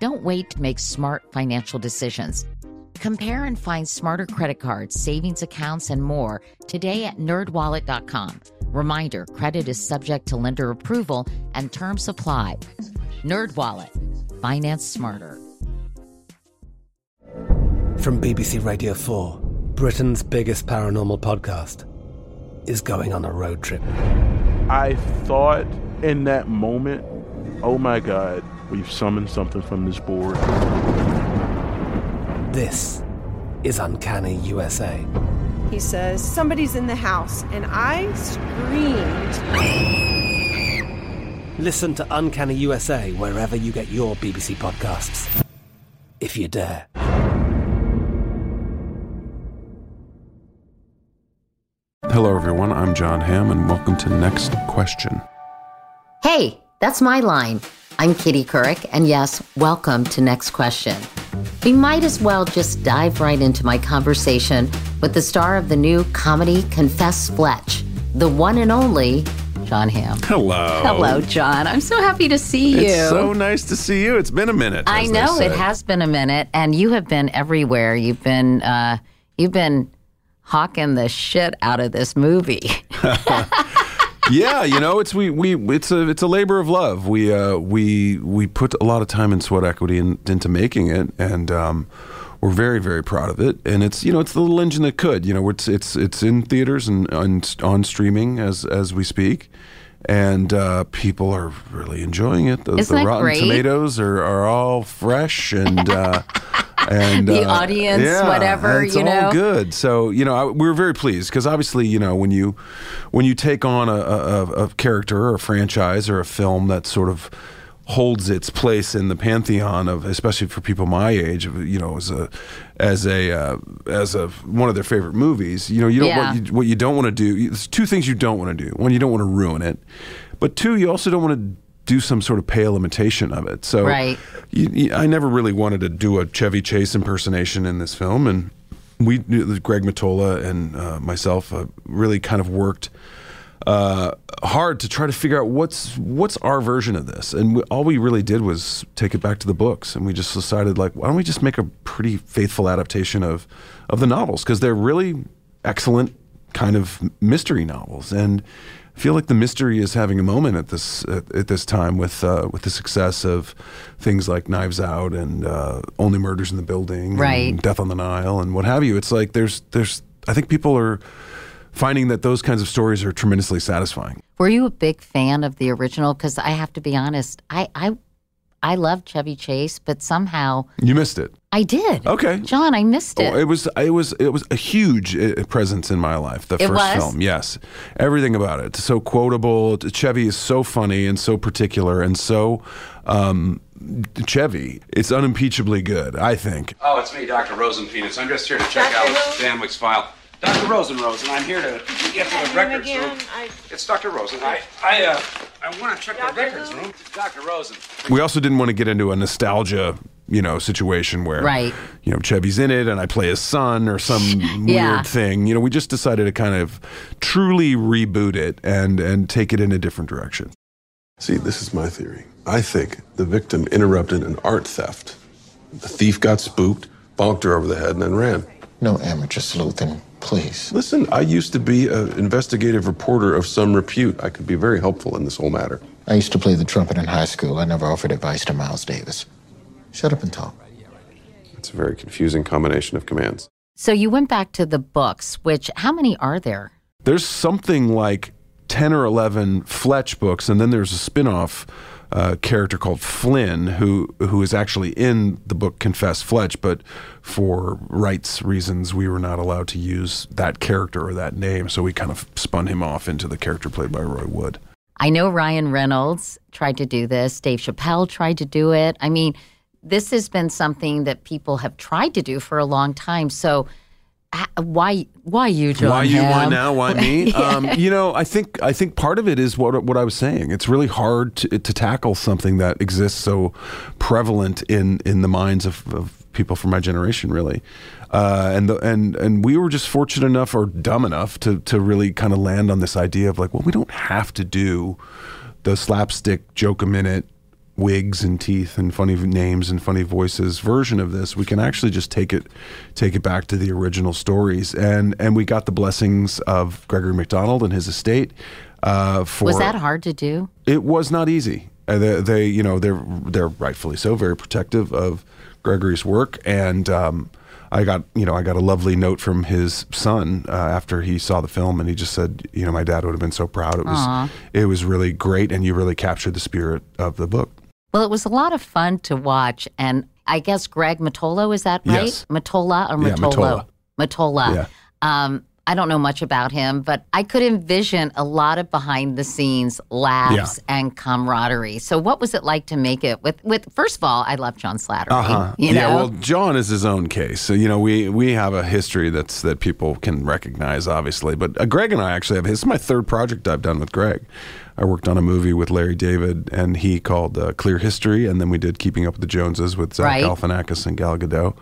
Don't wait to make smart financial decisions. Compare and find smarter credit cards, savings accounts, and more today at nerdwallet.com. Reminder credit is subject to lender approval and terms apply. NerdWallet, finance smarter. From BBC Radio 4, Britain's biggest paranormal podcast is going on a road trip. I thought in that moment, oh my God, we've summoned something from this board. This is Uncanny USA. He says, Somebody's in the house, and I screamed. Listen to Uncanny USA wherever you get your BBC podcasts, if you dare. Hello, everyone. I'm John Hamm, and welcome to Next Question. Hey, that's my line. I'm Katie Couric, and yes, welcome to Next Question. We might as well just dive right into my conversation with the star of the new comedy Confess Fletch, the one and only John Hamm. Hello. Hello, John. I'm so happy to see you. It's so nice to see you. It's been a minute. I know it has been a minute, and you have been everywhere. You've been uh, you've been hawking the shit out of this movie. yeah, you know, it's we we it's a it's a labor of love. We uh we we put a lot of time and sweat equity in, into making it, and um, we're very very proud of it. And it's you know it's the little engine that could. You know, it's it's it's in theaters and on, on streaming as as we speak. And uh, people are really enjoying it. The, the Rotten great? Tomatoes are, are all fresh and uh, and The uh, audience, yeah, whatever, it's you all know? good. So you know, I, we were very pleased because obviously, you know, when you when you take on a, a, a character or a franchise or a film that sort of holds its place in the pantheon of, especially for people my age, you know, as a as a uh, as a one of their favorite movies. You know, you don't Yeah. what you, what you don't want to do. There's two things you don't want to do. One, you don't want to ruin it, but two, you also don't want to do some sort of pale imitation of it. So, Right. you, you- I never really wanted to do a Chevy Chase impersonation in this film, and we, Greg Mottola and uh, myself, uh, really kind of worked uh, hard to try to figure out what's what's our version of this. And we, all we really did was take it back to the books, and we just decided like, why don't we just make a pretty faithful adaptation of of the novels because they're really excellent kind of mystery novels and. I feel like the mystery is having a moment at this at, at this time with uh, with the success of things like Knives Out and uh, Only Murders in the Building, Right. and Death on the Nile, and what have you. It's like there's there's I think people are finding that those kinds of stories are tremendously satisfying. Were you a big fan of the original? Because I have to be honest, I I I love Chevy Chase, but somehow You missed it. I did. Okay. John, I missed it. Oh, it was it was it was a huge uh, presence in my life. The It first was? film, yes, everything about it. It's so quotable. Chevy is so funny and so particular and so um, Chevy. It's unimpeachably good. I think. Oh, it's me, Dr. Rosenpenis. I'm just here to check out Stanwyk's file. Dr. Rosenrose, and I'm here to get to the records room. It's Dr. Rosen. I, I, uh, I want to check the records room. Dr. Rosen. We also didn't want to get into a nostalgia, you know, situation where, Right. you know, Chevy's in it and I play his son or some Yeah. weird thing. You know, we just decided to kind of truly reboot it and and take it in a different direction. See, this is my theory. I think the victim interrupted an art theft. The thief got spooked, bonked her over the head, and then ran. No amateur sleuthing, please. Listen, I used to be an investigative reporter of some repute. I could be very helpful in this whole matter. I used to play the trumpet in high school. I never offered advice to Miles Davis. Shut up and talk. It's a very confusing combination of commands. so you went back to the books, which how many are there? There's something like 10 or 11 Fletch books, and then there's a spin off uh, character called Flynn who who is actually in the book Confess Fletch, but for rights reasons, we were not allowed to use that character or that name, so we kind of spun him off into the character played by Roy Wood. I know Ryan Reynolds tried to do this. Dave Chappelle tried to do it. I mean, this has been something that people have tried to do for a long time. So why why you John? Why you? Why now? Why me? Yeah. um, you know, I think I think part of it is what what I was saying. It's really hard to, to tackle something that exists so prevalent in in the minds of, of people from my generation, really. Uh, and the, and and we were just fortunate enough or dumb enough to to really kind of land on this idea of like, well, we don't have to do the slapstick joke a minute wigs and teeth and funny names and funny voices version of this we can actually just take it take it back to the original stories and and we got the blessings of gregory mcdonald and his estate uh, for Was that hard to do? it was not easy. Uh, they, they, you know, they're they're rightfully so very protective of Gregory's work, and um, I got, you know, I got a lovely note from his son uh, after he saw the film, and he just said, you know, my dad would have been so proud. It was, Aw. it was really great, and you really captured the spirit of the book. Well, it was a lot of fun to watch, and I guess Greg Matolo is that right? Yes. Mottola or Yeah, Mottola. Mottola. Yeah. Um, I don't know much about him, but I could envision a lot of behind the scenes laughs and camaraderie. So, what was it like to make it with? With first of all, I love John Slattery. Uh-huh. You know, Yeah, well, John is his own case. So, you know, we we have a history that's that people can recognize, obviously. But uh, Greg and I actually have. This is my third project I've done with Greg. I worked on a movie with Larry David, and he called uh, Clear History, and then we did Keeping Up with the Joneses with Zach Right. Galifianakis and Gal Gadot.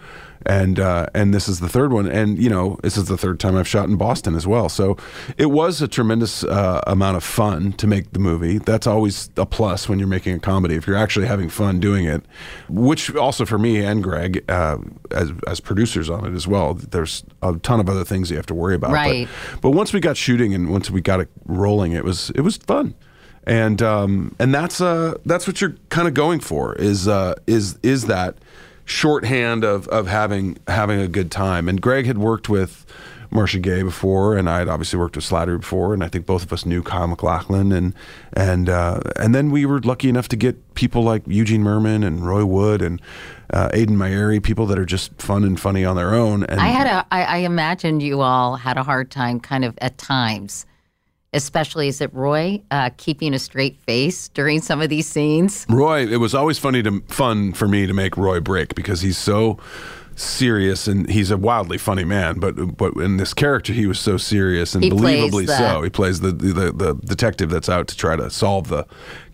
And uh, and this is the third one, and you know this is the third time I've shot in Boston as well. So it was a tremendous uh, amount of fun to make the movie. That's always a plus when you're making a comedy if you're actually having fun doing it. Which also for me and Greg uh, as as producers on it as well. There's a ton of other things you have to worry about. But- Right. But, once we got shooting and once we got it rolling, it was it was fun. And um, and that's uh that's what you're kind of going for is uh is is that shorthand of of having having a good time. And Greg had worked with Marcia Gay before, and I had obviously worked with Slattery before, and I think both of us knew Kyle MacLachlan, and and uh, and then we were lucky enough to get people like Eugene Mirman and Roy Wood and uh, Ayden Mayeri, people that are just fun and funny on their own. And I had a. I, I imagined you all had a hard time, kind of at times, especially is it Roy uh, keeping a straight face during some of these scenes. Roy, it was always funny to fun for me to make Roy break because he's so serious and he's a wildly funny man. But but in this character, he was so serious and He believably the- so. He plays the, the the detective that's out to try to solve the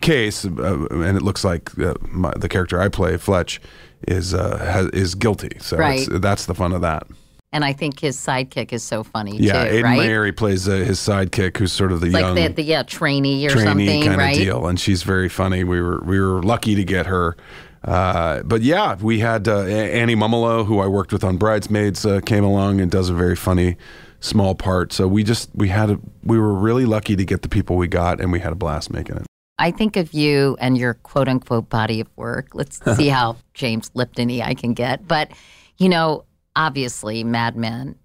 case, uh, and it looks like uh, my, the character I play, Fletch, is uh, has, is guilty. So it's, Right. that's the fun of that. And I think his sidekick is so funny Yeah, too, Ayden right? Plays uh, his sidekick, who's sort of the like young the, the yeah trainee or trainee something, kind right? of deal, and she's very funny. We were we were lucky to get her. Uh, but yeah, we had uh, Annie Mumolo, who I worked with on Bridesmaids, uh, came along and does a very funny small part. So we just we had a, we were really lucky to get the people we got, and we had a blast making it. I think of you and your quote unquote body of work. Let's see how James Lipton I can get. But, you know, obviously, Mad Men.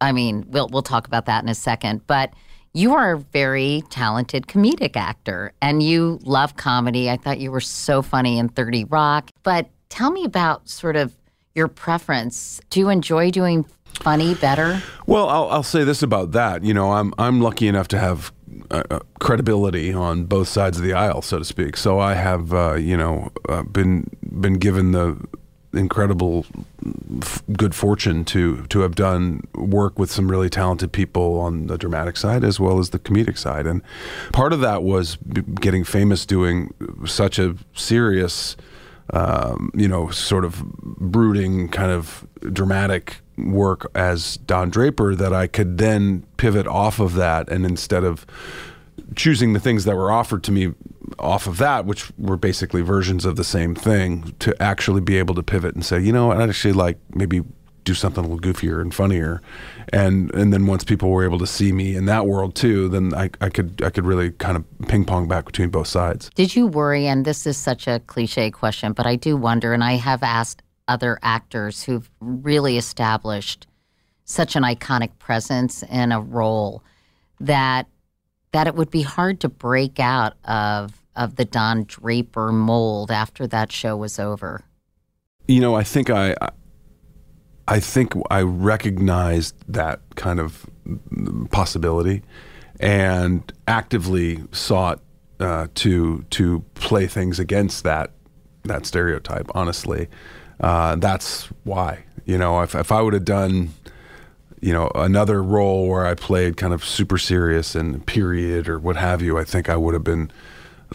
I mean, we'll we'll talk about that in a second. But you are a very talented comedic actor and you love comedy. I thought you were so funny in 30 Rock. But tell me about sort of your preference. Do you enjoy doing funny better? Well, I'll, I'll say this about that. You know, I'm I'm lucky enough to have uh, uh, credibility on both sides of the aisle, so to speak. So I have, uh, you know, uh, been been given the incredible f- good fortune to to have done work with some really talented people on the dramatic side as well as the comedic side. And part of that was b- getting famous doing such a serious um, you know sort of brooding kind of dramatic work as Don Draper that I could then pivot off of that and instead of choosing the things that were offered to me off of that, which were basically versions of the same thing, to actually be able to pivot and say, you know, I'd actually like maybe do something a little goofier and funnier, and and then once people were able to see me in that world too, then I, I could I could really kind of ping pong back between both sides. Did you worry? And this is such a cliche question, but I do wonder, and I have asked other actors who've really established such an iconic presence in a role that that it would be hard to break out of of the Don Draper mold after that show was over. You know, I think I, I think I recognized that kind of possibility, and actively sought uh, to to play things against that that stereotype. Honestly, uh, that's why. You know, if if I would have done, you know, another role where I played kind of super serious and period or what have you, I think I would have been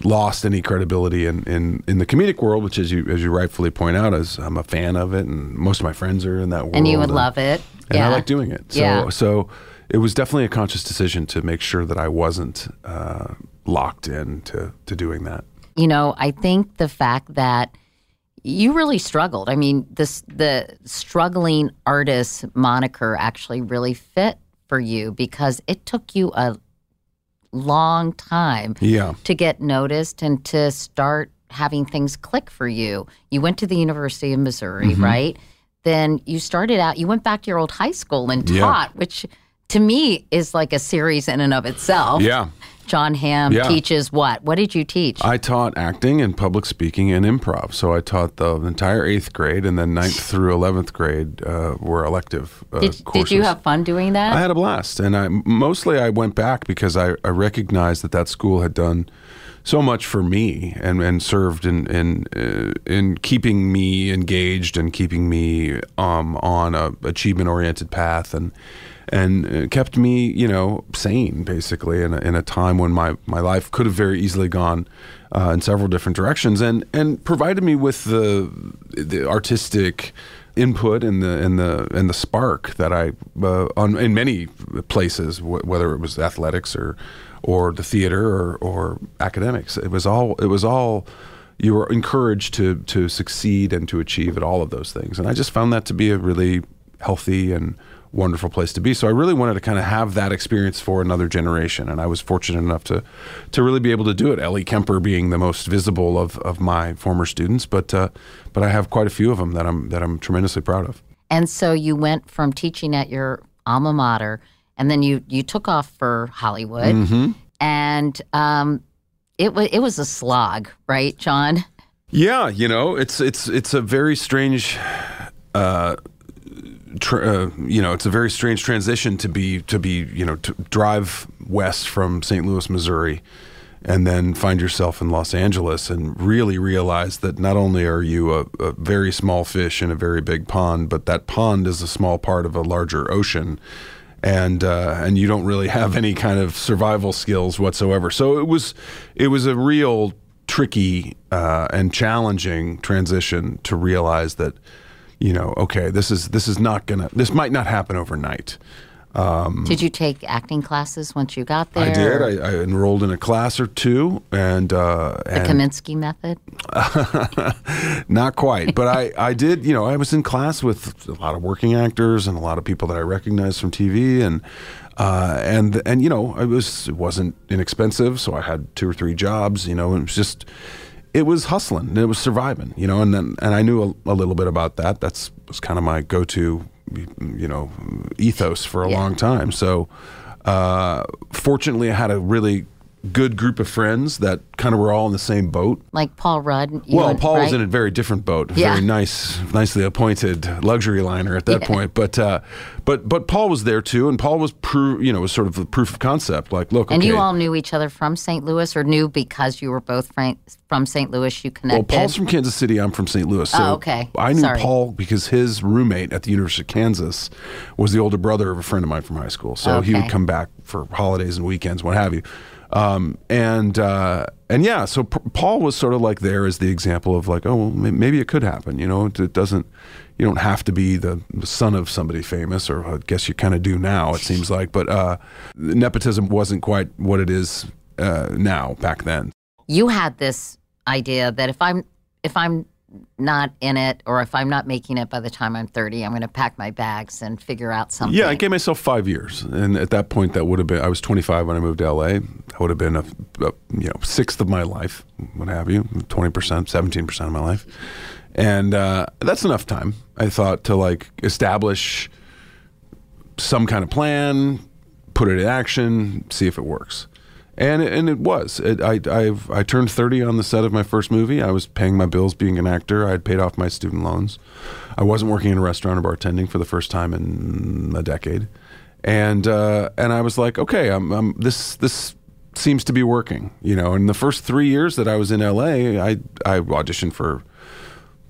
lost any credibility in, in, in the comedic world, which as you as you rightfully point out, is I'm a fan of it, and most of my friends are in that world, And you would love it. and yeah. I like doing it. So Yeah. so it was definitely a conscious decision to make sure that I wasn't uh, locked in to to doing that. you know, I think the fact that you really struggled. I mean, this the struggling artist moniker actually really fit for you because it took you a long time Yeah. to get noticed and to start having things click for you. You went to the University of Missouri, Mm-hmm. right? Then you started out, you went back to your old high school and Yeah. taught, which to me is like a series in and of itself. Yeah. John Hamm Yeah. teaches what? What did you teach? I taught acting and public speaking and improv. So I taught the entire eighth grade, and then ninth through eleventh grade uh, were elective uh, did, courses. did you have fun doing that? I had a blast, and I mostly I went back because I, I recognized that that school had done so much for me and, and served in in uh, in keeping me engaged and keeping me um, on a achievement oriented path and and uh, kept me you know sane basically in a, in a time when my, my life could have very easily gone uh, in several different directions and and provided me with the the artistic input and the and the and the spark that I uh, on in many places wh- whether it was athletics or or the theater or or academics. It was all it was all you were encouraged to to succeed and to achieve at all of those things. And I just found that to be a really healthy and wonderful place to be so I really wanted to kind of have that experience for another generation and I was fortunate enough to to really be able to do it Ellie Kemper being the most visible of of my former students but uh, but I have quite a few of them that I'm that I'm tremendously proud of and so you went from teaching at your alma mater, and then you you took off for Hollywood, Mm-hmm. and um, it was it was a slog, right, John? Yeah, you know, it's it's it's a very strange, uh, tr- uh, you know, it's a very strange transition to be to be you know to drive west from St. Louis, Missouri, and then find yourself in Los Angeles and really realize that not only are you a, a very small fish in a very big pond, but that pond is a small part of a larger ocean. And uh, and you don't really have any kind of survival skills whatsoever. So it was it was a real tricky uh, and challenging transition to realize that you know okay this is this is not gonna this might not happen overnight um, Did you take acting classes once you got there? I did I, I enrolled in a class or two and uh, the and Kominsky method. not quite but I, I did you know I was in class with a lot of working actors and a lot of people that I recognized from TV and uh, and and you know it was it wasn't inexpensive so I had two or three jobs you know it was just it was hustling. It was surviving you know and then and I knew a, a little bit about that. That's was kind of my go-to you know ethos for a Yeah. long time. So uh, fortunately I had a really good group of friends that kind of were all in the same boat Like Paul Rudd. you well, Paul was in a very different boat, Yeah. very nice, nicely appointed luxury liner at that point. But uh, but but Paul was there too, and Paul was proof, you know, was sort of the proof of concept. Like, look, And okay, you all knew each other from St. Louis, or knew because you were both from St. Louis, you connected. well. Paul's from Kansas City. I'm from St. Louis. So Oh, okay. I knew Sorry. Paul because his roommate at the University of Kansas was the older brother of a friend of mine from high school. So he would come back for holidays and weekends, what have you. Um, and uh, and yeah, so P- Paul was sort of like there as the example of like, oh, well, maybe it could happen. You know, it, doesn't. You don't have to be the, the son of somebody famous, or I guess you kind of do now. It seems like, but uh, nepotism wasn't quite what it is uh, now back then. you had this idea that if I'm if I'm not in it, or if I'm not making it by the time I'm 30, I'm going to pack my bags and figure out something. Yeah, I gave myself five years, and at that point, that would have been. I was 25 when I moved to LA. That would have been a, a you know sixth of my life, what have you, 20 percent, 17 percent of my life, and uh, that's enough time. I thought to like establish some kind of plan, put it in action, see if it works. And and it was. It, I I've, I turned 30 on the set of my first movie. I was paying my bills, being an actor. I had paid off my student loans. I wasn't working in a restaurant or bartending for the first time in a decade, and uh, and I was like, okay, I'm, I'm this this seems to be working. You know, in the first three years that I was in LA, I I auditioned for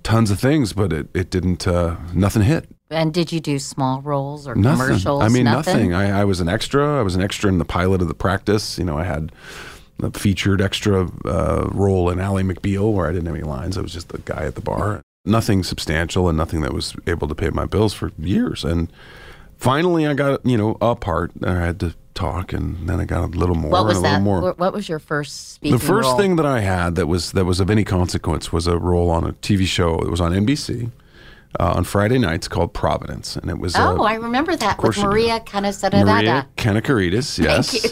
tons of things, but it it didn't. Uh, nothing hit. And did you do small roles or Nothing. commercials? I mean, nothing. I, I was an extra. I was an extra in the pilot of the practice. You know, I had a featured extra uh, role in Ally McBeal where I didn't have any lines. I was just the guy at the bar. Nothing substantial and nothing that was able to pay my bills for years. And finally, I got you know a part. And I had to talk, and then I got a little more What was and a little that? more. What- What was your first speaking The first role? thing that I had that was that was of any consequence was a role on a TV show. It was on NBC uh, on Friday nights called Providence, and it was. Oh, uh, I remember that with course you do. Maria Canasadada. Maria Kanakaredes, yes. you.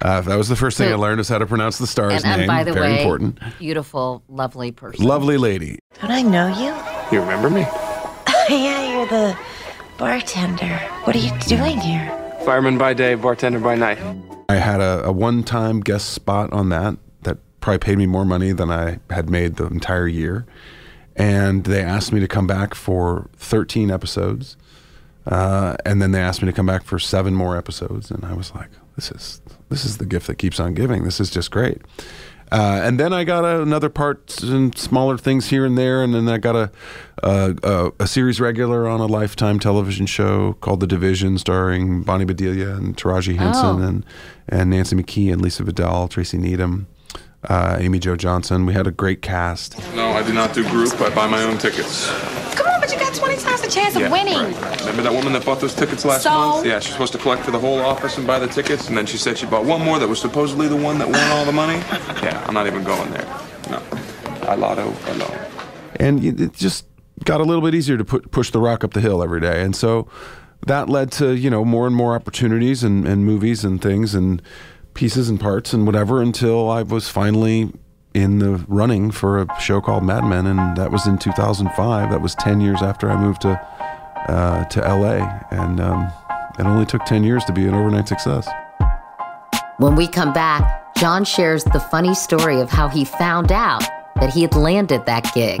Uh, that was the first thing So- I learned is how to pronounce the star's And, and by the Very way, important. beautiful, lovely person. Lovely lady. Don't I know you? You remember me? yeah, you're the bartender. What are you doing here? Fireman by day, bartender by night. I had a, a one-time guest spot on that that probably paid me more money than I had made the entire year, and they asked me to come back for 13 episodes, uh, and then they asked me to come back for seven more episodes, and I was like, "This is this is the gift that keeps on giving. This is just great." Uh, and then I got another part and smaller things here and there, and then I got a, a a a series regular on a Lifetime television show called The Division, starring Bonnie Bedelia and Taraji Henson Oh. and and Nancy McKeon and Lisa Vidal, Tracey Needham, uh, Amy Jo Johnson. We had a great cast. No, I do not do group. I buy my own tickets. Come on, but you got 20 times the chance of winning. right. Remember that woman that bought those tickets last So? month? Yeah, she's supposed to collect for the whole office and buy the tickets, and then she said she bought one more that was supposedly the one that won all the money. Yeah, I'm not even going there. No, I lotto alone. and it it just got a little bit easier to put, push the rock up the hill every day. And so that led to you know more and more opportunities and, and movies and things and pieces and parts and whatever until I was finally in the running for a show called Mad Men, and that was in 2005. That was 10 years after I moved to uh, to LA, and um, it only took 10 years to be an overnight success. When we come back, John shares the funny story of how he found out that he had landed that gig.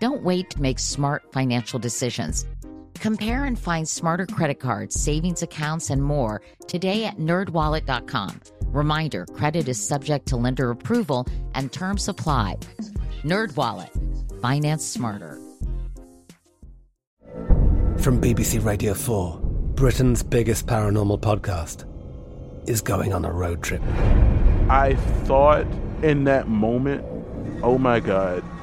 Don't wait to make smart financial decisions. Compare and find smarter credit cards, savings accounts, and more today at nerdwallet.com. Reminder credit is subject to lender approval and terms apply. NerdWallet. Finance smarter. From BBC Radio 4, Britain's biggest paranormal podcast is going on a road trip. I thought in that moment, oh my God,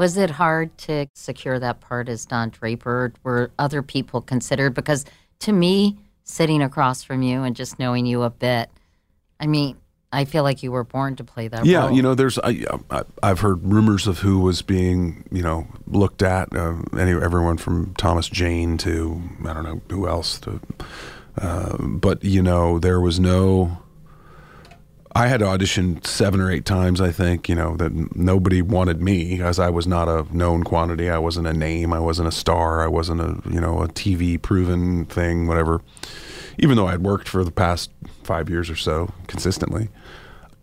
Was it hard to secure that part as Don Draper? Were other people considered? Because to me, sitting across from you and just knowing you a bit, I mean, I feel like you were born to play that role. Yeah, role. you know, there's I, I, I've heard rumors of who was being you know looked at. Uh, any everyone from Thomas Jane to I don't know who else. To, uh, but you know, there was no. I had auditioned seven or eight times. I think you know that nobody wanted me because I was not a known quantity. I wasn't a name. I wasn't a star. I wasn't a you know a TV proven thing. Whatever. Even though I'd worked for the past five years or so consistently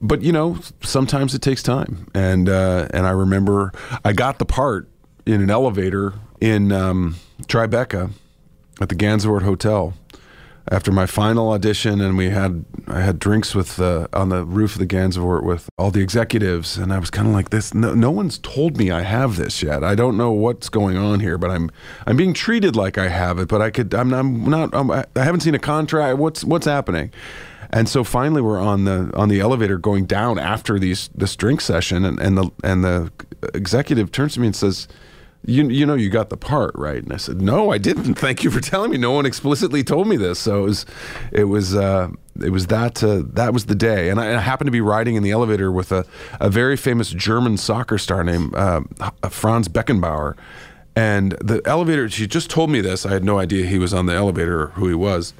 but you know, sometimes it takes time. And uh, and I remember I got the part in an elevator in um, Tribeca at the Gansevoort Hotel after my final audition, and we had I had drinks with on the roof of the Gansevoort with all the executives, and I was kind of like this. No, no one's told me I have this yet. I don't know what's going on here, but I'm I'm being treated like I have it, but I could I'm I'm not I'm, I haven't seen a contract. What's what's happening? And so finally, we're on the on the elevator going down after these this drink session, and, and the and the executive turns to me and says, "You you know you got the part right?" And I said, "No, I didn't. Thank you for telling me. No one explicitly told me this." So it was it was uh, it was that uh, that was the day, and I, I, happened to be riding in the elevator with a a very famous German soccer star named uh, Franz Beckenbauer. And the elevator, she just told me this. I had no idea he was on the elevator or who he was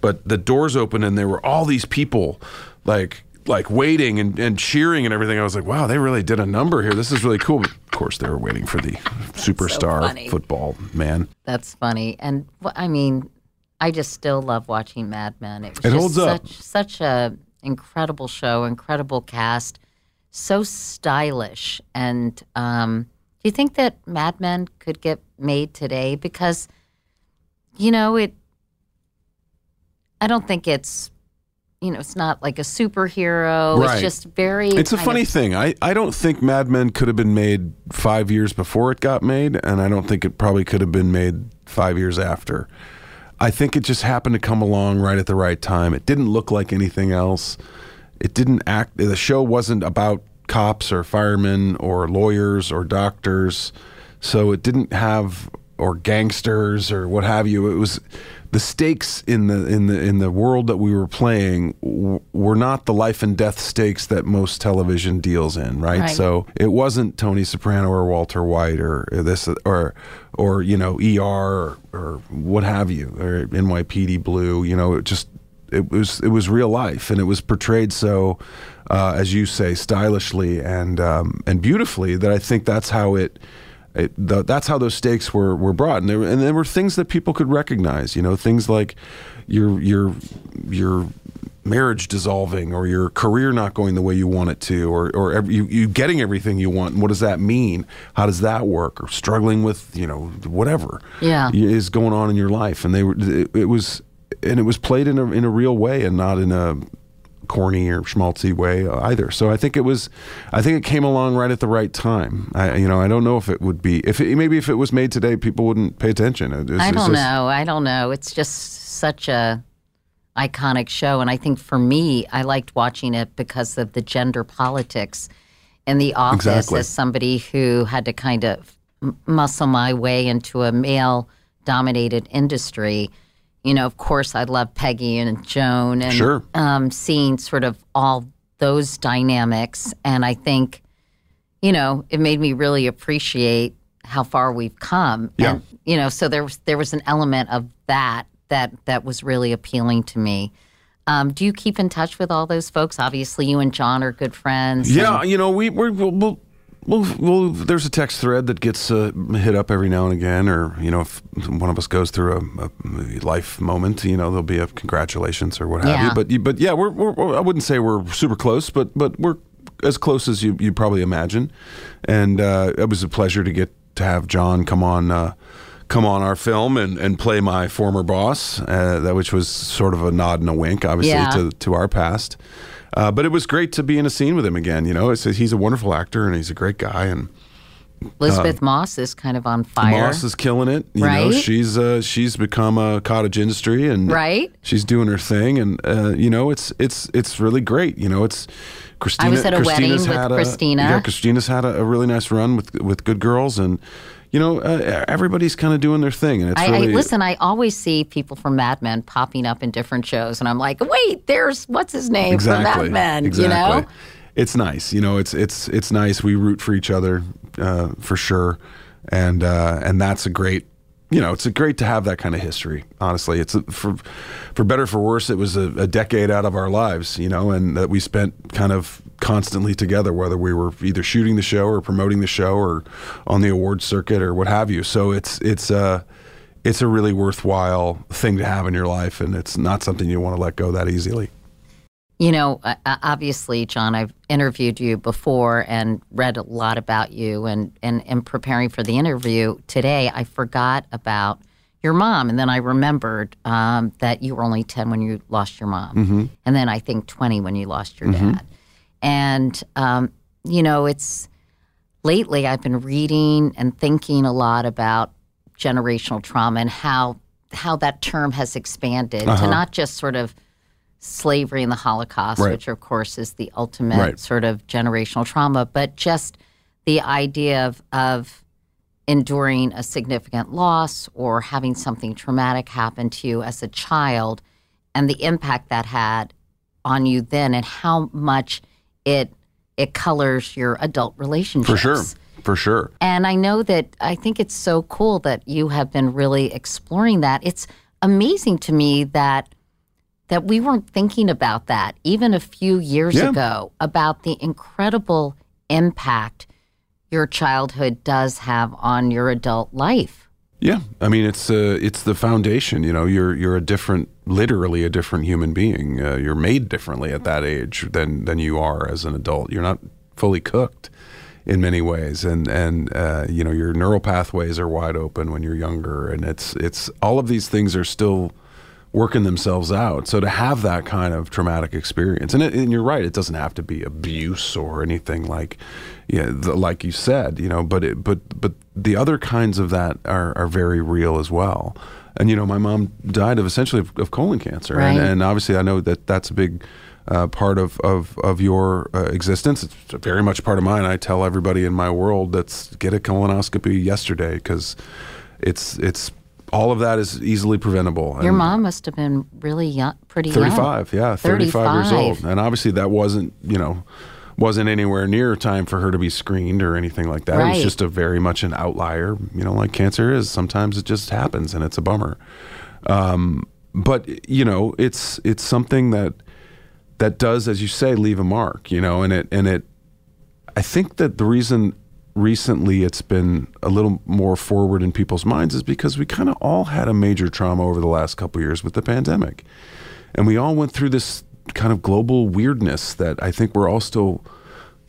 but the doors open and there were all these people like like waiting and, and cheering and everything. I was like, wow, they really did a number here. This is really cool. Course, they were waiting for the superstar so football man. That's funny. And I mean, I just still love watching Mad Men. It was it just holds such, up. such a incredible show, incredible cast, so stylish. And um, do you think that Mad Men could get made today? Because, you know, it I don't think it's you know, it's not like a superhero. Right. It's just very. It's a funny of, thing. I, I don't think Mad Men could have been made five years before it got made, and I don't think it probably could have been made five years after. I think it just happened to come along right at the right time. It didn't look like anything else. It didn't act. The show wasn't about cops or firemen or lawyers or doctors, so it didn't have or gangsters or what have you. It was the stakes in the in the in the world that we were playing w- were not the life and death stakes that most television deals in, right? Right. So it wasn't Tony Soprano or Walter White or this or or you know ER or, or what have you or NYPD Blue. You know, it just it was it was real life and it was portrayed so uh, as you say stylishly and um, and beautifully that I think that's how it it, the, that's how those stakes were were brought, and there, and there were things that people could recognize. You know, things like your your your marriage dissolving, or your career not going the way you want it to, or or every, you, you getting everything you want. And what does that mean? How does that work? Or struggling with you know whatever Yeah. is going on in your life, and they were it, it was and it was played in a in a real way and not in a corny or schmaltzy way either. So I think it was, I think it came along right at the right time. I, you know, I don't know if it would be, if it, maybe if it was made today, people wouldn't pay attention. It was- I don't just- know. I don't know. It's just such a iconic show, and I think for me, I liked watching it because of the gender politics in the office. Exactly. As somebody who had to kind of muscle my way into a male-dominated industry, you know, of course, I love Peggy and Joan, and Sure. um, seeing sort of all those dynamics, and I think, you know, it made me really appreciate how far we've come. Yeah. And, you know, so there was there was an element of that that that was really appealing to me. Um, do you keep in touch with all those folks? Obviously, you and John are good friends. Yeah, and- you know, we we're, we'll, we'll, we'll, there's a text thread that gets uh, hit up every now and again, or you know, if one of us goes through a, a life moment, you know, there'll be a congratulations or what have Yeah. you. But but yeah, we're, we're I wouldn't say we're super close, but but we're as close as you you probably imagine, and uh, it was a pleasure to get to have John come on. Uh, Come on our film and, and play my former boss, uh, that which was sort of a nod and a wink, obviously, Yeah. to to our past. Uh, but it was great to be in a scene with him again. You know, it's, he's a wonderful actor and he's a great guy. And Elisabeth Moss is kind of on fire. Moss is killing it. You know, Right? she's uh, she's become a cottage industry and Right? She's doing her thing, and uh, you know, it's it's it's really great. You know, it's Christina. I was at a wedding Christina's with had Christina. A, yeah, Christina's had a, a really nice run with with Good Girls, and you know, uh, everybody's kind of doing their thing, and it's I, really I listen. I always see people from Mad Men popping up in different shows, and I'm like, wait, there's what's his name exactly from Mad Men. Exactly. You know, it's nice. You know, it's it's it's nice. We root for each other uh, for sure, and uh, and that's a great. You know, it's a great to have that kind of history. Honestly, it's a, for for better or for worse. It was a, a decade out of our lives. You know, and that we spent kind of constantly together, whether we were either shooting the show or promoting the show or on the awards circuit or what have you. So it's it's uh it's a really worthwhile thing to have in your life, and it's not something you want to let go that easily. You know, uh, uh, obviously, John, I've interviewed you before and read a lot about you. And, and in preparing for the interview today, I forgot about your mom. And then I remembered um, that you were only 10 when you lost your mom. Mm-hmm. And then I think 20 when you lost your dad. And, um, you know, it's lately I've been reading and thinking a lot about generational trauma and how how that term has expanded to Uh-huh. not just sort of slavery and the Holocaust, Right. which of course is the ultimate Right. sort of generational trauma, but just the idea of, of enduring a significant loss or having something traumatic happen to you as a child and the impact that had on you then and how much it it colors your adult relationships. For sure. For sure. And I know that I think it's so cool that you have been really exploring that. It's amazing to me that that we weren't thinking about that even a few years Yeah. ago about the incredible impact your childhood does have on your adult life. Yeah, I mean it's uh, it's the foundation. You know, you're you're a different, literally a different human being. Uh, you're made differently at that age than than you are as an adult. You're not fully cooked in many ways, and and uh, you know your neural pathways are wide open when you're younger, and it's it's all of these things are still working themselves out. So to have that kind of traumatic experience, and, it, and you're right, it doesn't have to be abuse or anything like, yeah, the, like you said, you know. But it, but but the other kinds of that are are very real as well. And you know, my mom died of essentially of, of colon cancer, Right. and, and obviously I know that that's a big. Uh, part of of of your uh, existence. It's very much part of mine. I tell everybody in my world that's get a colonoscopy yesterday because it's it's all of that is easily preventable. Your And- mom must have been really young, pretty young. 35 yeah 35, years old and obviously that wasn't you know wasn't anywhere near time for her to be screened or anything like that. It was just a very much an outlier. You know like cancer is sometimes it just happens and it's a bummer. Um, but you know it's it's something that that does as you say leave a mark you know and it and it i think that the reason recently it's been a little more forward in people's minds is because we kind of all had a major trauma over the last couple years with the pandemic. And we all went through this kind of global weirdness that i think we're all still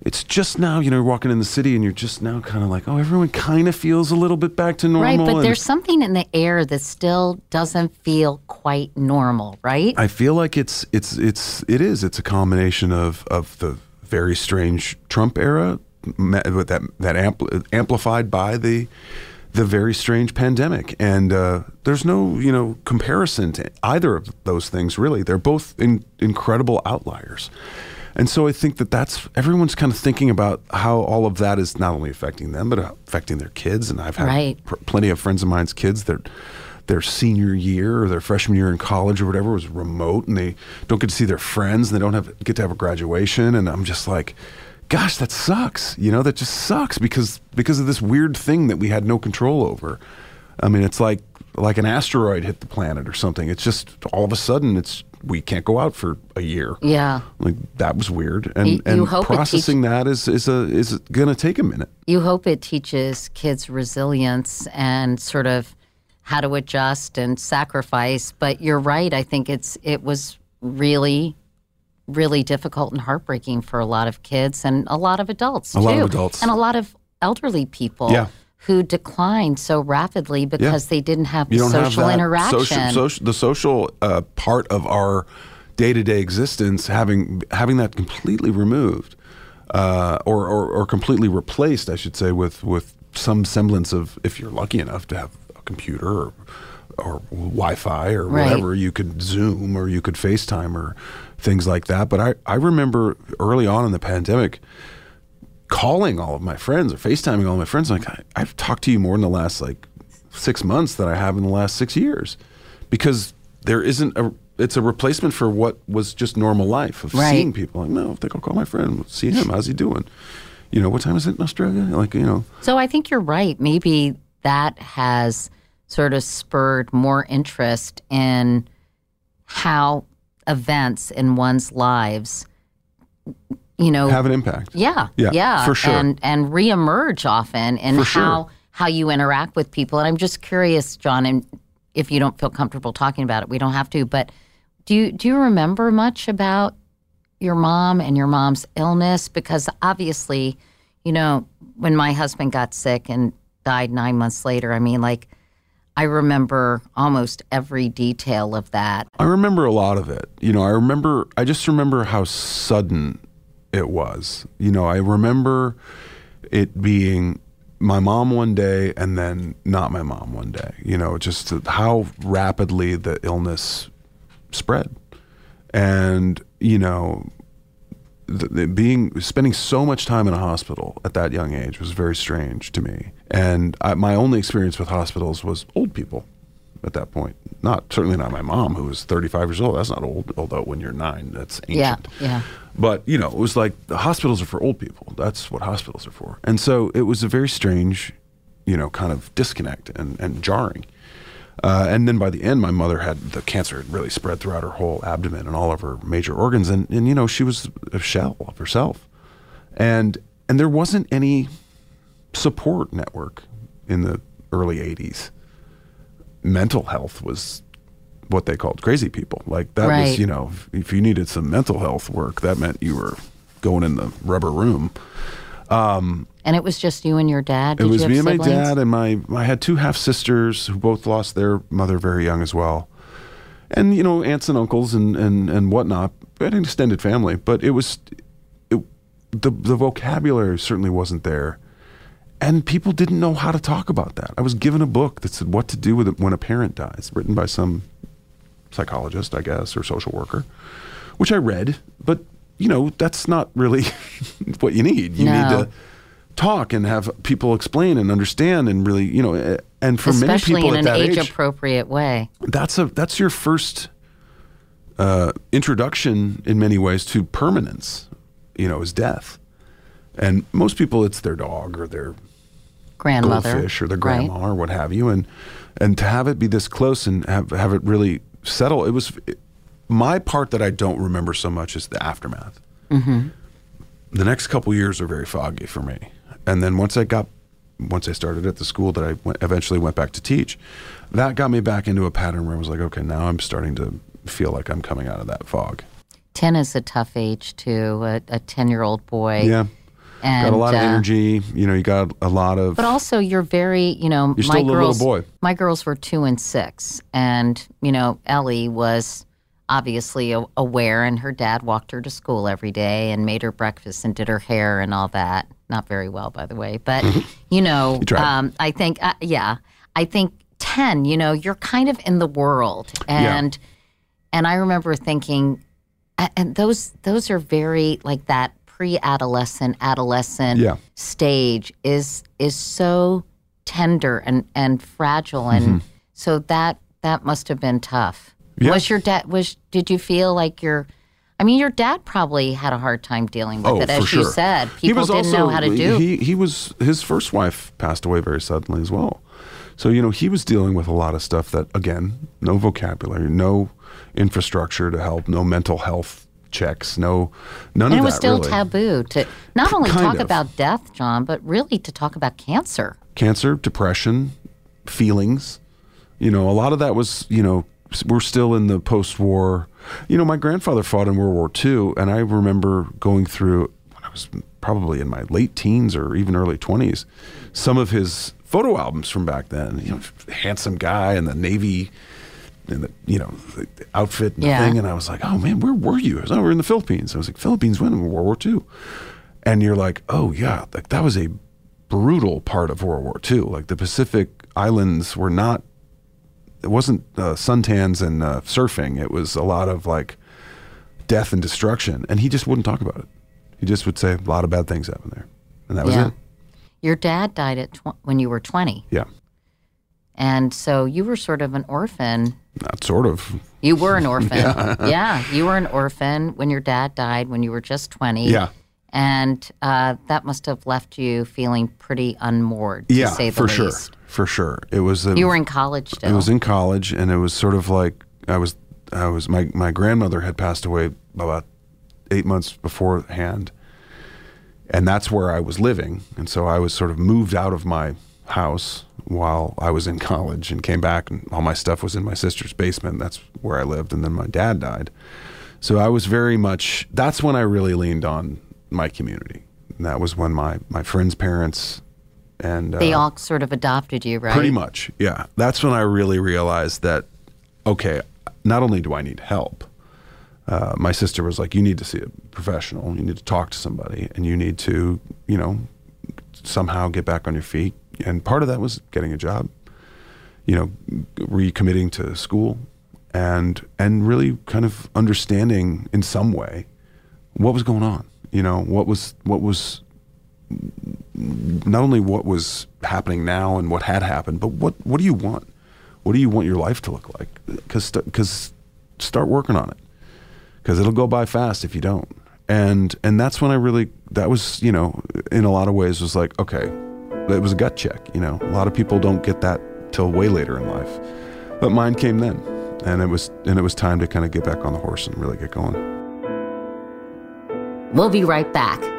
it's just now you know you're walking in the city and you're just now kind of like oh everyone kind of feels a little bit back to normal Right, but and- there's something in the air that still doesn't feel quite normal, right? I feel like it's it's it's it is it's a combination of of the very strange Trump era with that that ampl- amplified by the the very strange pandemic. And uh, there's no you know comparison to either of those things really. They're both in, incredible outliers. And so I think that that's everyone's kind of thinking about how all of that is not only affecting them but affecting their kids. And I've had Right. pr- plenty of friends of mine's kids that their senior year or their freshman year in college or whatever was remote and they don't get to see their friends and they don't have get to have a graduation. And I'm just like gosh that sucks you know that just sucks because because of this weird thing that we had no control over I mean it's like like an asteroid hit the planet or something it's just all of a sudden it's we can't go out for a year yeah. like that was weird and You- you and hope it teach- processing that is is a is going to take a minute You hope it teaches kids resilience and sort of how to adjust and sacrifice. But you're right. I think it's it was really, really difficult and heartbreaking for a lot of kids and a lot of adults A too, lot of adults. and a lot of elderly people. Yeah. Who declined so rapidly because they didn't have the social have interaction. Social, social, the social uh, part of our day-to-day existence having having that completely removed, uh, or, or or completely replaced, I should say, with with some semblance of, if you're lucky enough to have a computer or or Wi-Fi or Right. whatever, you could Zoom or you could FaceTime or things like that. But I I remember early on in the pandemic calling all of my friends or FaceTiming all my friends. Like, I, I've talked to you more in the last like six months than I have in the last six years because there isn't a, it's a replacement for what was just normal life of Right. seeing people. Like, no, I think I'll call my friend, see him. How's he doing? You know, what time is it in Australia? Like, you know, So I think you're right. Maybe that has sort of spurred more interest in how events in one's lives, you know, have an impact. yeah, Yeah, yeah, for sure. and and reemerge often in For sure. how how you interact with people. And I'm just curious, John, and if you don't feel comfortable talking about it, we don't have to. But do you do you remember much about your mom and your mom's illness? Because obviously, you know, when my husband got sick and died nine months later, I mean, like. I remember almost every detail of that. I remember a lot of it. You know, I remember, I just remember how sudden it was. You know, I remember it being my mom one day and then not my mom one day. You know, just how rapidly the illness spread. and you know, being spending so much time in a hospital at that young age was very strange to me. And I, my only experience with hospitals was old people at that point. Not certainly not my mom, who was 35 years old. That's not old, although when you're nine, that's ancient. Yeah, yeah. But you know, it was like the hospitals are for old people. That's what hospitals are for. And so it was a very strange, you know, kind of disconnect and, and jarring. Uh, and then by the end, my mother had the cancer had really spread throughout her whole abdomen and all of her major organs, and, and you know she was a shell of herself, and and there wasn't any support network in the early '80s. Mental health was what they called crazy people. Like that Right. was you know if, if you needed some mental health work, that meant you were going in the rubber room. Um, And it was just you and your dad. Did it was you have me and my dad and my I had two half sisters who both lost their mother very young as well, and you know aunts and uncles and and and whatnot. We had an extended family, but it was it, the the vocabulary certainly wasn't there, and people didn't know how to talk about that. I was given a book that said what to do with it when a parent dies, written by some psychologist, I guess, or social worker, which I read, but you know that's not really what you need. You need to talk and have people explain and understand and really, you know, eh, and for Especially many people in at an that age age, appropriate way. that's a that's your first uh, introduction in many ways to permanence. You know, is death, and most people it's their dog or their Grandmother. goldfish or their right? grandma or what have you, and and to have it be this close and have have it really settle. It was my part that I don't remember so much is the aftermath. Mm-hmm. The next couple years are very foggy for me, and then once I got once I started at the school that I went, eventually went back to teach, that got me back into a pattern where I was like, okay, now I'm starting to feel like I'm coming out of that fog. 10 is a tough age, too. A 10 year old boy. Yeah. And, got a lot of uh, energy. You know, you got a lot of. But also, you're very, you know, my still a little girls. boy. My girls were two and six, and you know, Ellie was obviously a- aware, and her dad walked her to school every day and made her breakfast and did her hair and all that. Not very well, by the way, but you know, You um, I think, uh, yeah, I think ten. You know, you're kind of in the world, Yeah. and and I remember thinking, and those those are very like that pre-adolescent adolescent Yeah. stage is is so tender and and fragile and Mm-hmm. so that that must have been tough Yeah. was your dad was did you feel like your i mean your dad probably had a hard time dealing with Oh, it as sure. you said He people was didn't also- know how to do He he was his first wife passed away very suddenly as well. So you know he was dealing with a lot of stuff that again, no vocabulary, no infrastructure to help, no mental health checks, no none and of that. And it was still really. taboo to not only Kind talk of. about death Jon but really to talk about cancer Cancer, depression, feelings. You know, a lot of that was you know we're still in the post-war. You know, my grandfather fought in World War II, and I remember going through when I was probably in my late teens or even early twenties, some of his photo albums from back then. You know, handsome guy in the Navy, in the you know the outfit and Yeah. thing, and I was like, oh man, where were you? I was, oh, we're in the Philippines. I was like, Philippines when World War II, and you're like, oh yeah, like that was a brutal part of World War II. Like the Pacific Islands were not. It wasn't uh, suntans and uh, surfing. It was a lot of like death and destruction, and he just wouldn't talk about it. He just would say a lot of bad things happened there, and that was Yeah. it. your dad died at tw- when you were 20 Yeah, and so you were sort of an orphan not sort of. You were an orphan. yeah. you were an orphan when your dad died when you were just 20. Yeah. And uh, that must have left you feeling pretty unmoored, to Yeah, say the for sure, least. For sure. It was. A, You were in college still. I was in college, and it was sort of like I was. I was. My my grandmother had passed away about eight months beforehand, and that's where I was living. And so I was sort of moved out of my house while I was in college, and came back, and all my stuff was in my sister's basement. That's where I lived, and then my dad died. So I was very much. That's when I really leaned on my community. And that was when my my friends' parents and they uh, all sort of adopted you, right? Pretty much, yeah. That's when I really realized that, okay, not only do I need help, uh, my sister was like, you need to see a professional, you need to talk to somebody, and you need to, you know, somehow get back on your feet. And part of that was getting a job, you know, recommitting to school. and and really kind of understanding in some way what was going on. You know, what was what was not only what was happening now and what had happened, but what what do you want? What do you want your life to look like? Because because start working on it because it'll go by fast if you don't. And and that's when I really that was you know in a lot of ways was like okay, it was a gut check. You know, a lot of people don't get that till way later in life, but mine came then, and it was and it was time to kind of get back on the horse and really get going. We'll be right back.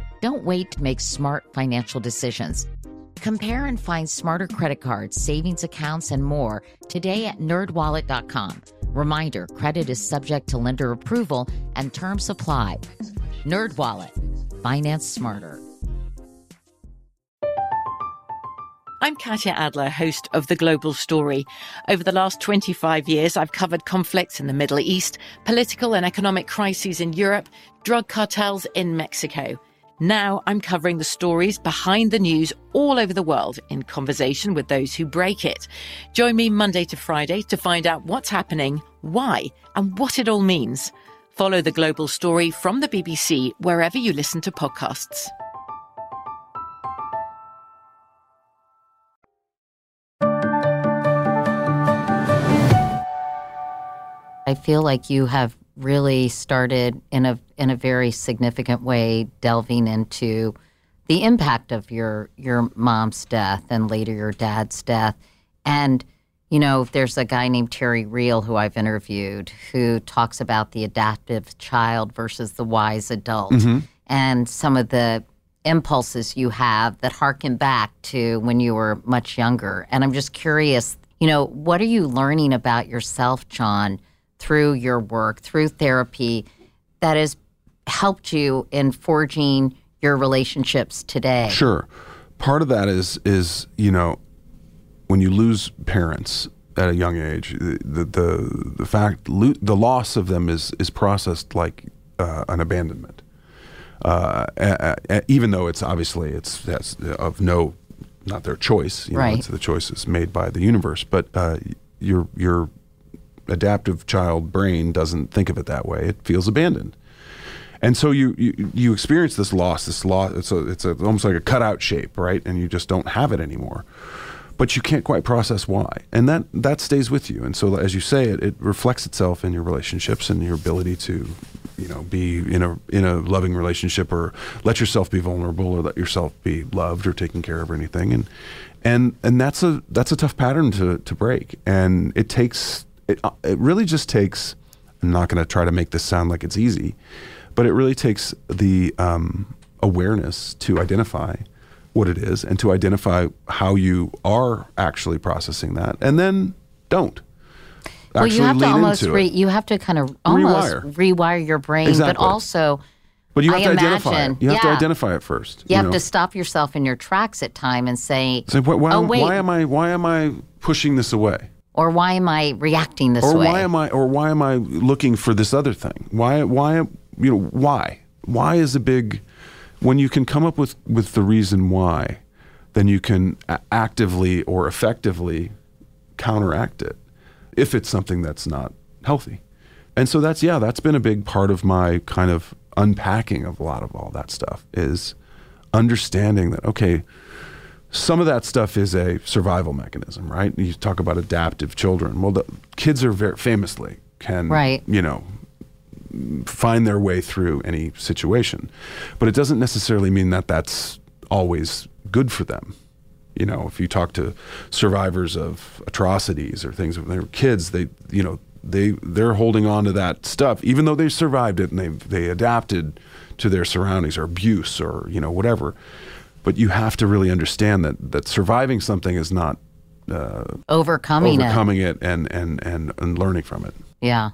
Don't wait to make smart financial decisions. Compare and find smarter credit cards, savings accounts, and more today at nerdwallet.com. Reminder credit is subject to lender approval and terms apply. NerdWallet, finance smarter. I'm Katya Adler, host of The Global Story. Over the last 25 years, I've covered conflicts in the Middle East, political and economic crises in Europe, drug cartels in Mexico. Now I'm covering the stories behind the news all over the world in conversation with those who break it. Join me Monday to Friday to find out what's happening, why, and what it all means. Follow the global story from the BBC wherever you listen to podcasts. I feel like you have really started in a in a very significant way delving into the impact of your your mom's death and later your dad's death and you know there's a guy named Terry Real who I've interviewed who talks about the adaptive child versus the wise adult Mm-hmm. and some of the impulses you have that harken back to when you were much younger and I'm just curious you know what are you learning about yourself Jon through your work, through therapy, that has helped you in forging your relationships today? Sure. Part of that is is you know when you lose parents at a young age, the the the fact lo- the loss of them is is processed like uh, an abandonment. Uh, a- a- even though it's obviously it's that's of no not their choice, you know, Right. it's the choice is made by the universe, but uh, your your adaptive child brain doesn't think of it that way. It feels abandoned. And so you, you you experience this loss, this loss. It's a, it's a, almost like a cutout shape, right? And you just don't have it anymore. But you can't quite process why, and that that stays with you. And so, as you say, it, it reflects itself in your relationships and your ability to, you know, be in a in a loving relationship or let yourself be vulnerable or let yourself be loved or taken care of or anything. And and and that's a that's a tough pattern to to break. And it takes it it really just takes. I'm not going to try to make this sound like it's easy, but it really takes the um, awareness to identify what it is and to identify how you are actually processing that, and then don't. Well, you have to almost re, you have to kind of almost Rewire. rewire, your brain, Exactly. but also, But you have I to identify imagine- it. You have to identify it first. you have know? to stop yourself in your tracks at time and say, Say, why, why, "Oh wait," why am I why am I pushing this away? or "Why am I reacting this or way?" why am I or why am I looking for this other thing? Why why you know why why is a big when you can come up with with the reason why, then you can actively or effectively counteract it if it's something that's not healthy. And so that's yeah, that's been a big part of my kind of unpacking of a lot of all that stuff is understanding that okay, some of that stuff is a survival mechanism, right? You talk about adaptive children. Well, the kids are very famously can, Right. you know, find their way through any situation, but it doesn't necessarily mean that that's always good for them. You know, if you talk to survivors of atrocities or things when they were kids, they, you know, they they're holding on to that stuff, even though they survived it and they they adapted to their surroundings or abuse or you know whatever. But you have to really understand that that surviving something is not uh, overcoming, overcoming it. it and, and and and learning from it. Yeah.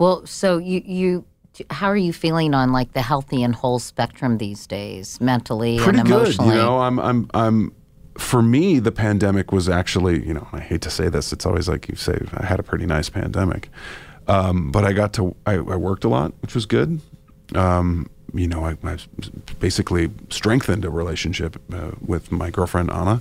Well, so you you how are you feeling on like the healthy and whole spectrum these days, mentally Pretty and emotionally? good. You know, I'm I'm I'm for me, the pandemic was actually, you know, I hate to say this, it's always like you say, I had a pretty nice pandemic. Um, but I got to, I, I, worked a lot, which was good. Um, you know, I, I, basically strengthened a relationship uh, with my girlfriend Anna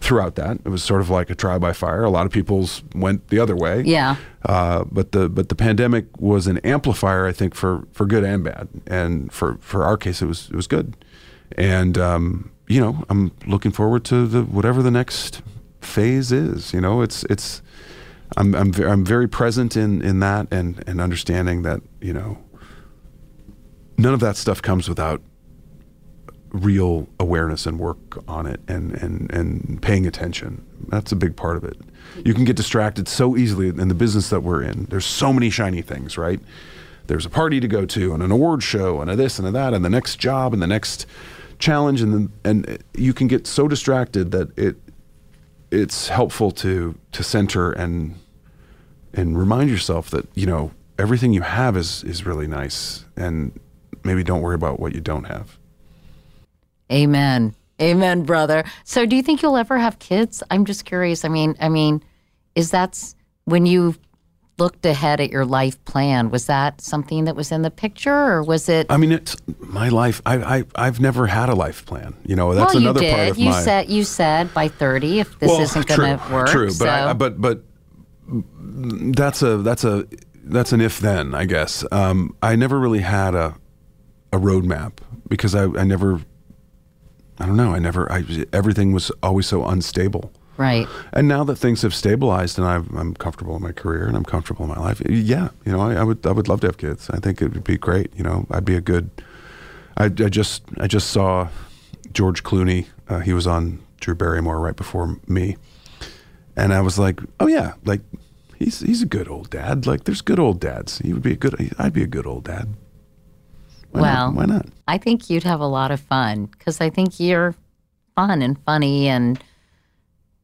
throughout that. It was sort of like a trial by fire. A lot of people's went the other way. Yeah. Uh, but the but the pandemic was an amplifier, I think, for for good and bad. And for for our case, it was it was good. And um, you know, I'm looking forward to the whatever the next phase is. You know, it's it's I'm I'm I'm very present in in that and and understanding that you know none of that stuff comes without real awareness and work on it and and and paying attention. That's a big part of it. You can get distracted so easily in the business that we're in. There's so many shiny things, right? There's a party to go to and an award show and a this and a that and the next job and the next challenge and then, and you can get so distracted that it it's helpful to to center and and remind yourself that you know everything you have is is really nice and maybe don't worry about what you don't have amen amen brother so do you think you'll ever have kids i'm just curious i mean i mean is that's when you looked ahead at your life plan, was that something that was in the picture, or was it? I mean, it's my life. I, I I've never had a life plan. You know, that's well, another you did. part of you my. said you said by thirty, if this well, isn't going to work. True, but so. I, but but that's a that's a that's an if then, I guess. Um, I never really had a a roadmap because I, I never. I don't know. I never. I everything was always so unstable. Right. And now that things have stabilized and i am comfortable in my career and I'm comfortable in my life, yeah, you know, I, I, would I would love to have kids. I think it would be great. You know, I'd be a good. I, I just I just saw George Clooney. Uh, he was on Drew Barrymore right before me, and I was like, oh yeah, like he's he's a good old dad. Like there's good old dads. He would be a good. I'd be a good old dad. Why well, not? why not? I think you'd have a lot of fun because I think you're fun and funny and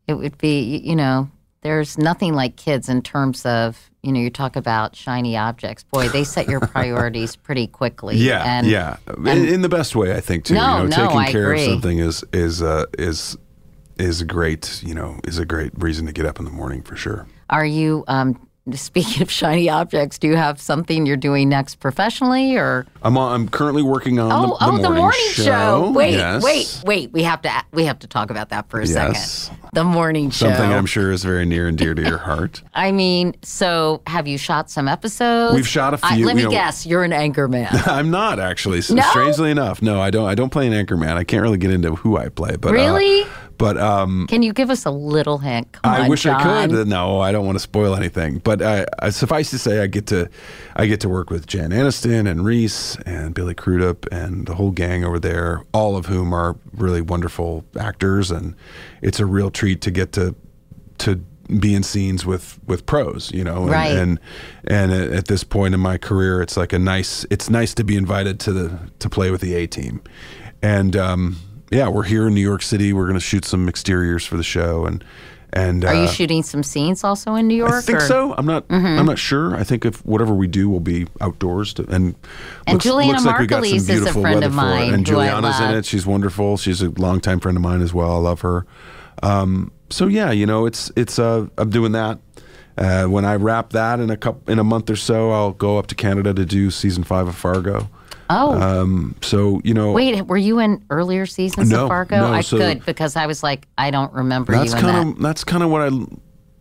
it would be, you know, there's nothing like kids in terms of, you know, you talk about shiny objects. Boy, they set your priorities pretty quickly. Yeah, and, yeah, in, in, the best way, I think too. No, you know, no, taking I care agree. of something is is uh, is is a great, you know, is a great reason to get up in the morning for sure. Are you um, Speaking of shiny objects, do you have something you're doing next professionally, or I'm on, I'm currently working on oh the, the oh morning the morning show? show. Wait Yes. wait wait we have to we have to talk about that for a Yes. second. The morning show. Something I'm sure is very near and dear to your heart. I mean, so have you shot some episodes? We've shot a few, let me know- guess, you're an anchor man. I'm not actually. No? Strangely enough, no, I don't. I don't play an anchor man. I can't really get into who I play. But uh, Really? But um, Can you give us a little hint? Come I on, wish I could. No, I don't want to spoil anything. But uh, uh, suffice to say, I get to I get to work with Jen Aniston and Reese and Billy Crudup and the whole gang over there, all of whom are really wonderful actors, and it's a real treat to get to to be in scenes with with pros, you know. And, Right. And and at at this point in my career, it's like a nice. It's nice to be invited to the to play with the A team, and um, yeah, we're here in New York City. We're going to shoot some exteriors for the show, and and Are uh, you shooting some scenes also in New York? I think or- so. I'm not. Mhm. I'm not sure. I think if whatever we do will be outdoors, to, and And looks, Julianna looks like we got some Margulies is a friend of mine And Julianna's in it. She's wonderful. She's a longtime friend of mine as well. I love her. Um, so yeah, you know, it's it's. Uh, I'm doing that. Uh, when I wrap that in a couple in a month or so, I'll go up to Canada to do season five of Fargo. Oh. Um, so you know, Wait, were you in earlier seasons No, of Fargo? no, I so- could because I was like, I don't remember that's you in kind that. of that's kind of what I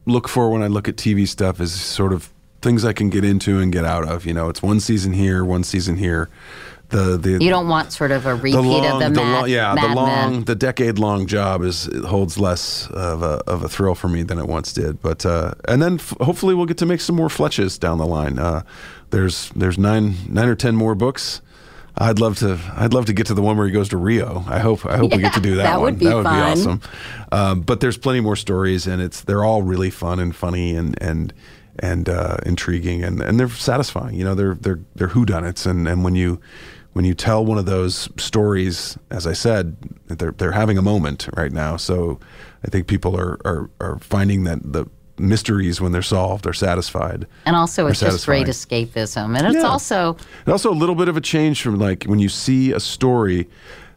look for when I look at TV stuff is sort of things I can get into and get out of. You know, it's one season here, one season here. The the You don't want sort of a repeat the long, of the, the Mad, long, yeah, Mad the long, Men. the decade long job is it holds less of a of a thrill for me than it once did. But uh, and then f- hopefully we'll get to make some more fletches down the line. Uh, there's there's nine nine or ten more books. I'd love to. I'd love to get to the one where he goes to Rio. I hope. I hope we get to do that. that one. would be that would fun. be awesome. Um, but there's plenty more stories, and it's they're all really fun and funny and and and uh, intriguing, and, and they're satisfying. You know, they're they're they're whodunits, and and when you when you tell one of those stories, as I said, they're they're having a moment right now. So I think people are are, are finding that the mysteries when they're solved are satisfied. And also, it's just great escapism. And it's Yeah. also, And also a little bit of a change from like when you see a story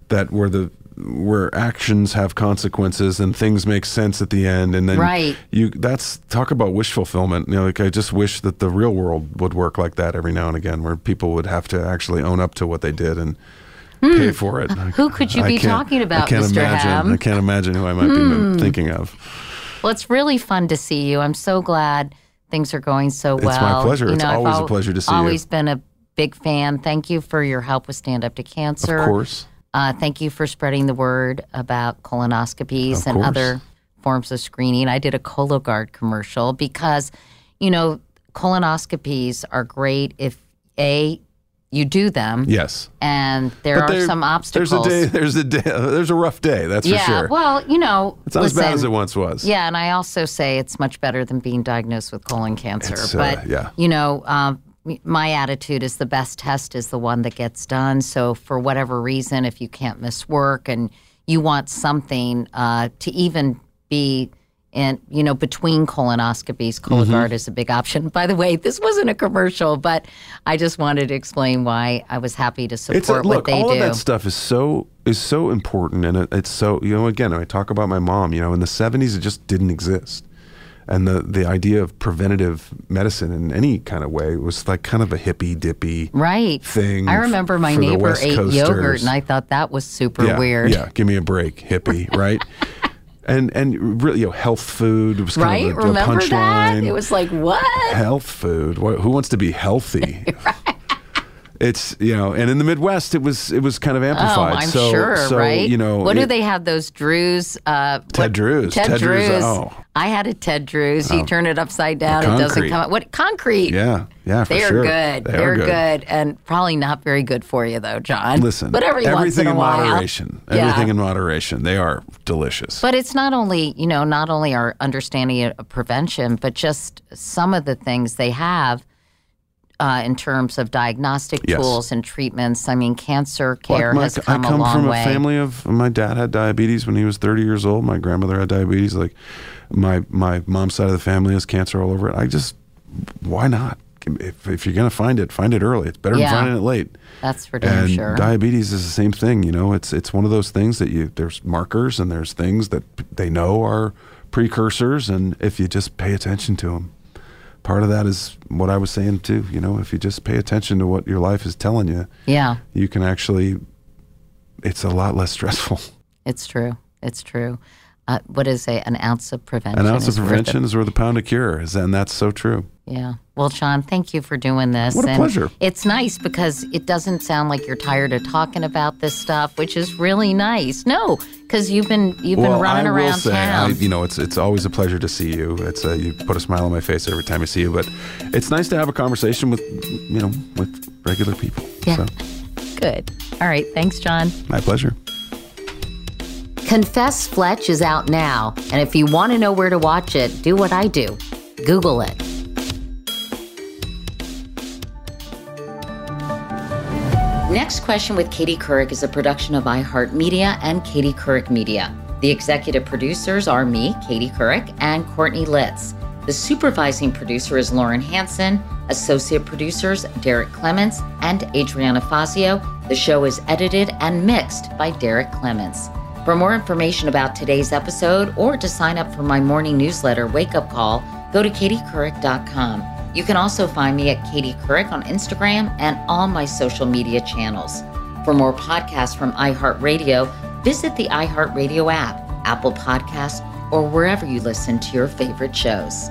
that where the where actions have consequences and things make sense at the end and then Right. you that's talk about wish fulfillment you know like i just wish that the real world would work like that every now and again where people would have to actually own up to what they did and pay for it Hmm. Who could you I be can't- talking about, i can't Mr. imagine Hamm? i can't imagine who i might Hmm. be thinking of well, it's really fun to see you. I'm so glad things are going so well. It's my pleasure. You It's know, I've always a pleasure to see you. I've always been a big fan. Thank you for your help with Stand Up to Cancer. of course Uh, thank you for spreading the word about colonoscopies Of and course. other forms of screening. I did a Cologuard commercial because, you know, colonoscopies are great if A, you do them. yes And there But are there- some obstacles. there's a day there's a day there's a rough day that's yeah, for sure Yeah. well, you know, it's not as bad as it once was Yeah, and I also say it's much better than being diagnosed with colon cancer. It's, uh, but yeah. you know, um, my attitude is the best test is the one that gets done. So for whatever reason, if you can't miss work and you want something uh, to even be in, you know, between colonoscopies, Mm-hmm. Is a big option. By the way, this wasn't a commercial, but I just wanted to explain why I was happy to support it's a, what look they all do. of that stuff is so is so important and it, it's so you know again i talk about my mom you know in the 70s it just didn't exist and the the idea of preventative medicine in any kind of way was like kind of a hippy dippy Right. thing I remember my neighbor ate yogurt, and I thought that was super yeah, weird. yeah give me a break hippie right and and really you know health food was kind Right? of a, a Remember that? punchline It was like, what? health food. What, who wants to be healthy? It's you know, and in the Midwest, it was it was kind of amplified. Oh. I'm so, sure, so, right? You know, what do they have? Those Drewes, uh, Ted what- Drewes. Ted, Ted Drewes, Drewes. oh. I had a Ted Drewes. You Oh. turn it upside down, it doesn't come out. What concrete? Yeah, yeah, for They're sure. good. They They're are good. and probably not very good for you, though, Jon. Listen, but every once everything in a while, moderation. Yeah. Everything in moderation. They are delicious. But it's not only, you know, not only our understanding of prevention, but just some of the things they have uh, in terms of diagnostic Yes. tools and treatments. I mean, cancer Well, care my- has come, I come a long from way. a family of my dad had diabetes when he was 30 years old. My grandmother had diabetes. Like my my mom's side of the family has cancer all over it. I just why not? If, if you're gonna find it, find it early. It's better Yeah. than finding it late. That's for damn and sure. diabetes is the same thing. You know, it's it's one of those things that you there's markers and there's things that they know are precursors, and if you just pay attention to them, part of that is what I was saying too. You know, if you just pay attention to what your life is telling you, yeah, you can actually. It's a lot less stressful. it's true. It's true. Uh, what is a, an ounce of prevention? An ounce of prevention is worth a pound of cure, is- and that's so true. Yeah. Well, Sean, thank you for doing this. What a And pleasure. It's nice because it doesn't sound like you're tired of talking about this stuff, which is really nice. No, because you've been you've been running I will around say, I, town. you know, it's it's always a pleasure to see you. It's a, you put a smile on my face every time I see you. But it's nice to have a conversation with you know with regular people. Yeah. So, Good. All right. Thanks, Jon. my pleasure. Confess Fletch is out now, and if you want to know where to watch it, do what I do Google it. Next Question with Katie Couric is a production of iHeartMedia and Katie Couric Media. The executive producers are me, Katie Couric, and Courtney Litz. The supervising producer is Lauren Hanson. Associate producers Derek Clements and Adriana Fazio. The show is edited and mixed by Derek Clements. For more information about today's episode or to sign up for my morning newsletter, Wake Up Call, go to katiecouric.com. You can also find me at Katie Couric on Instagram and all my social media channels. For more podcasts from iHeartRadio, visit the iHeartRadio app, Apple Podcasts, or wherever you listen to your favorite shows.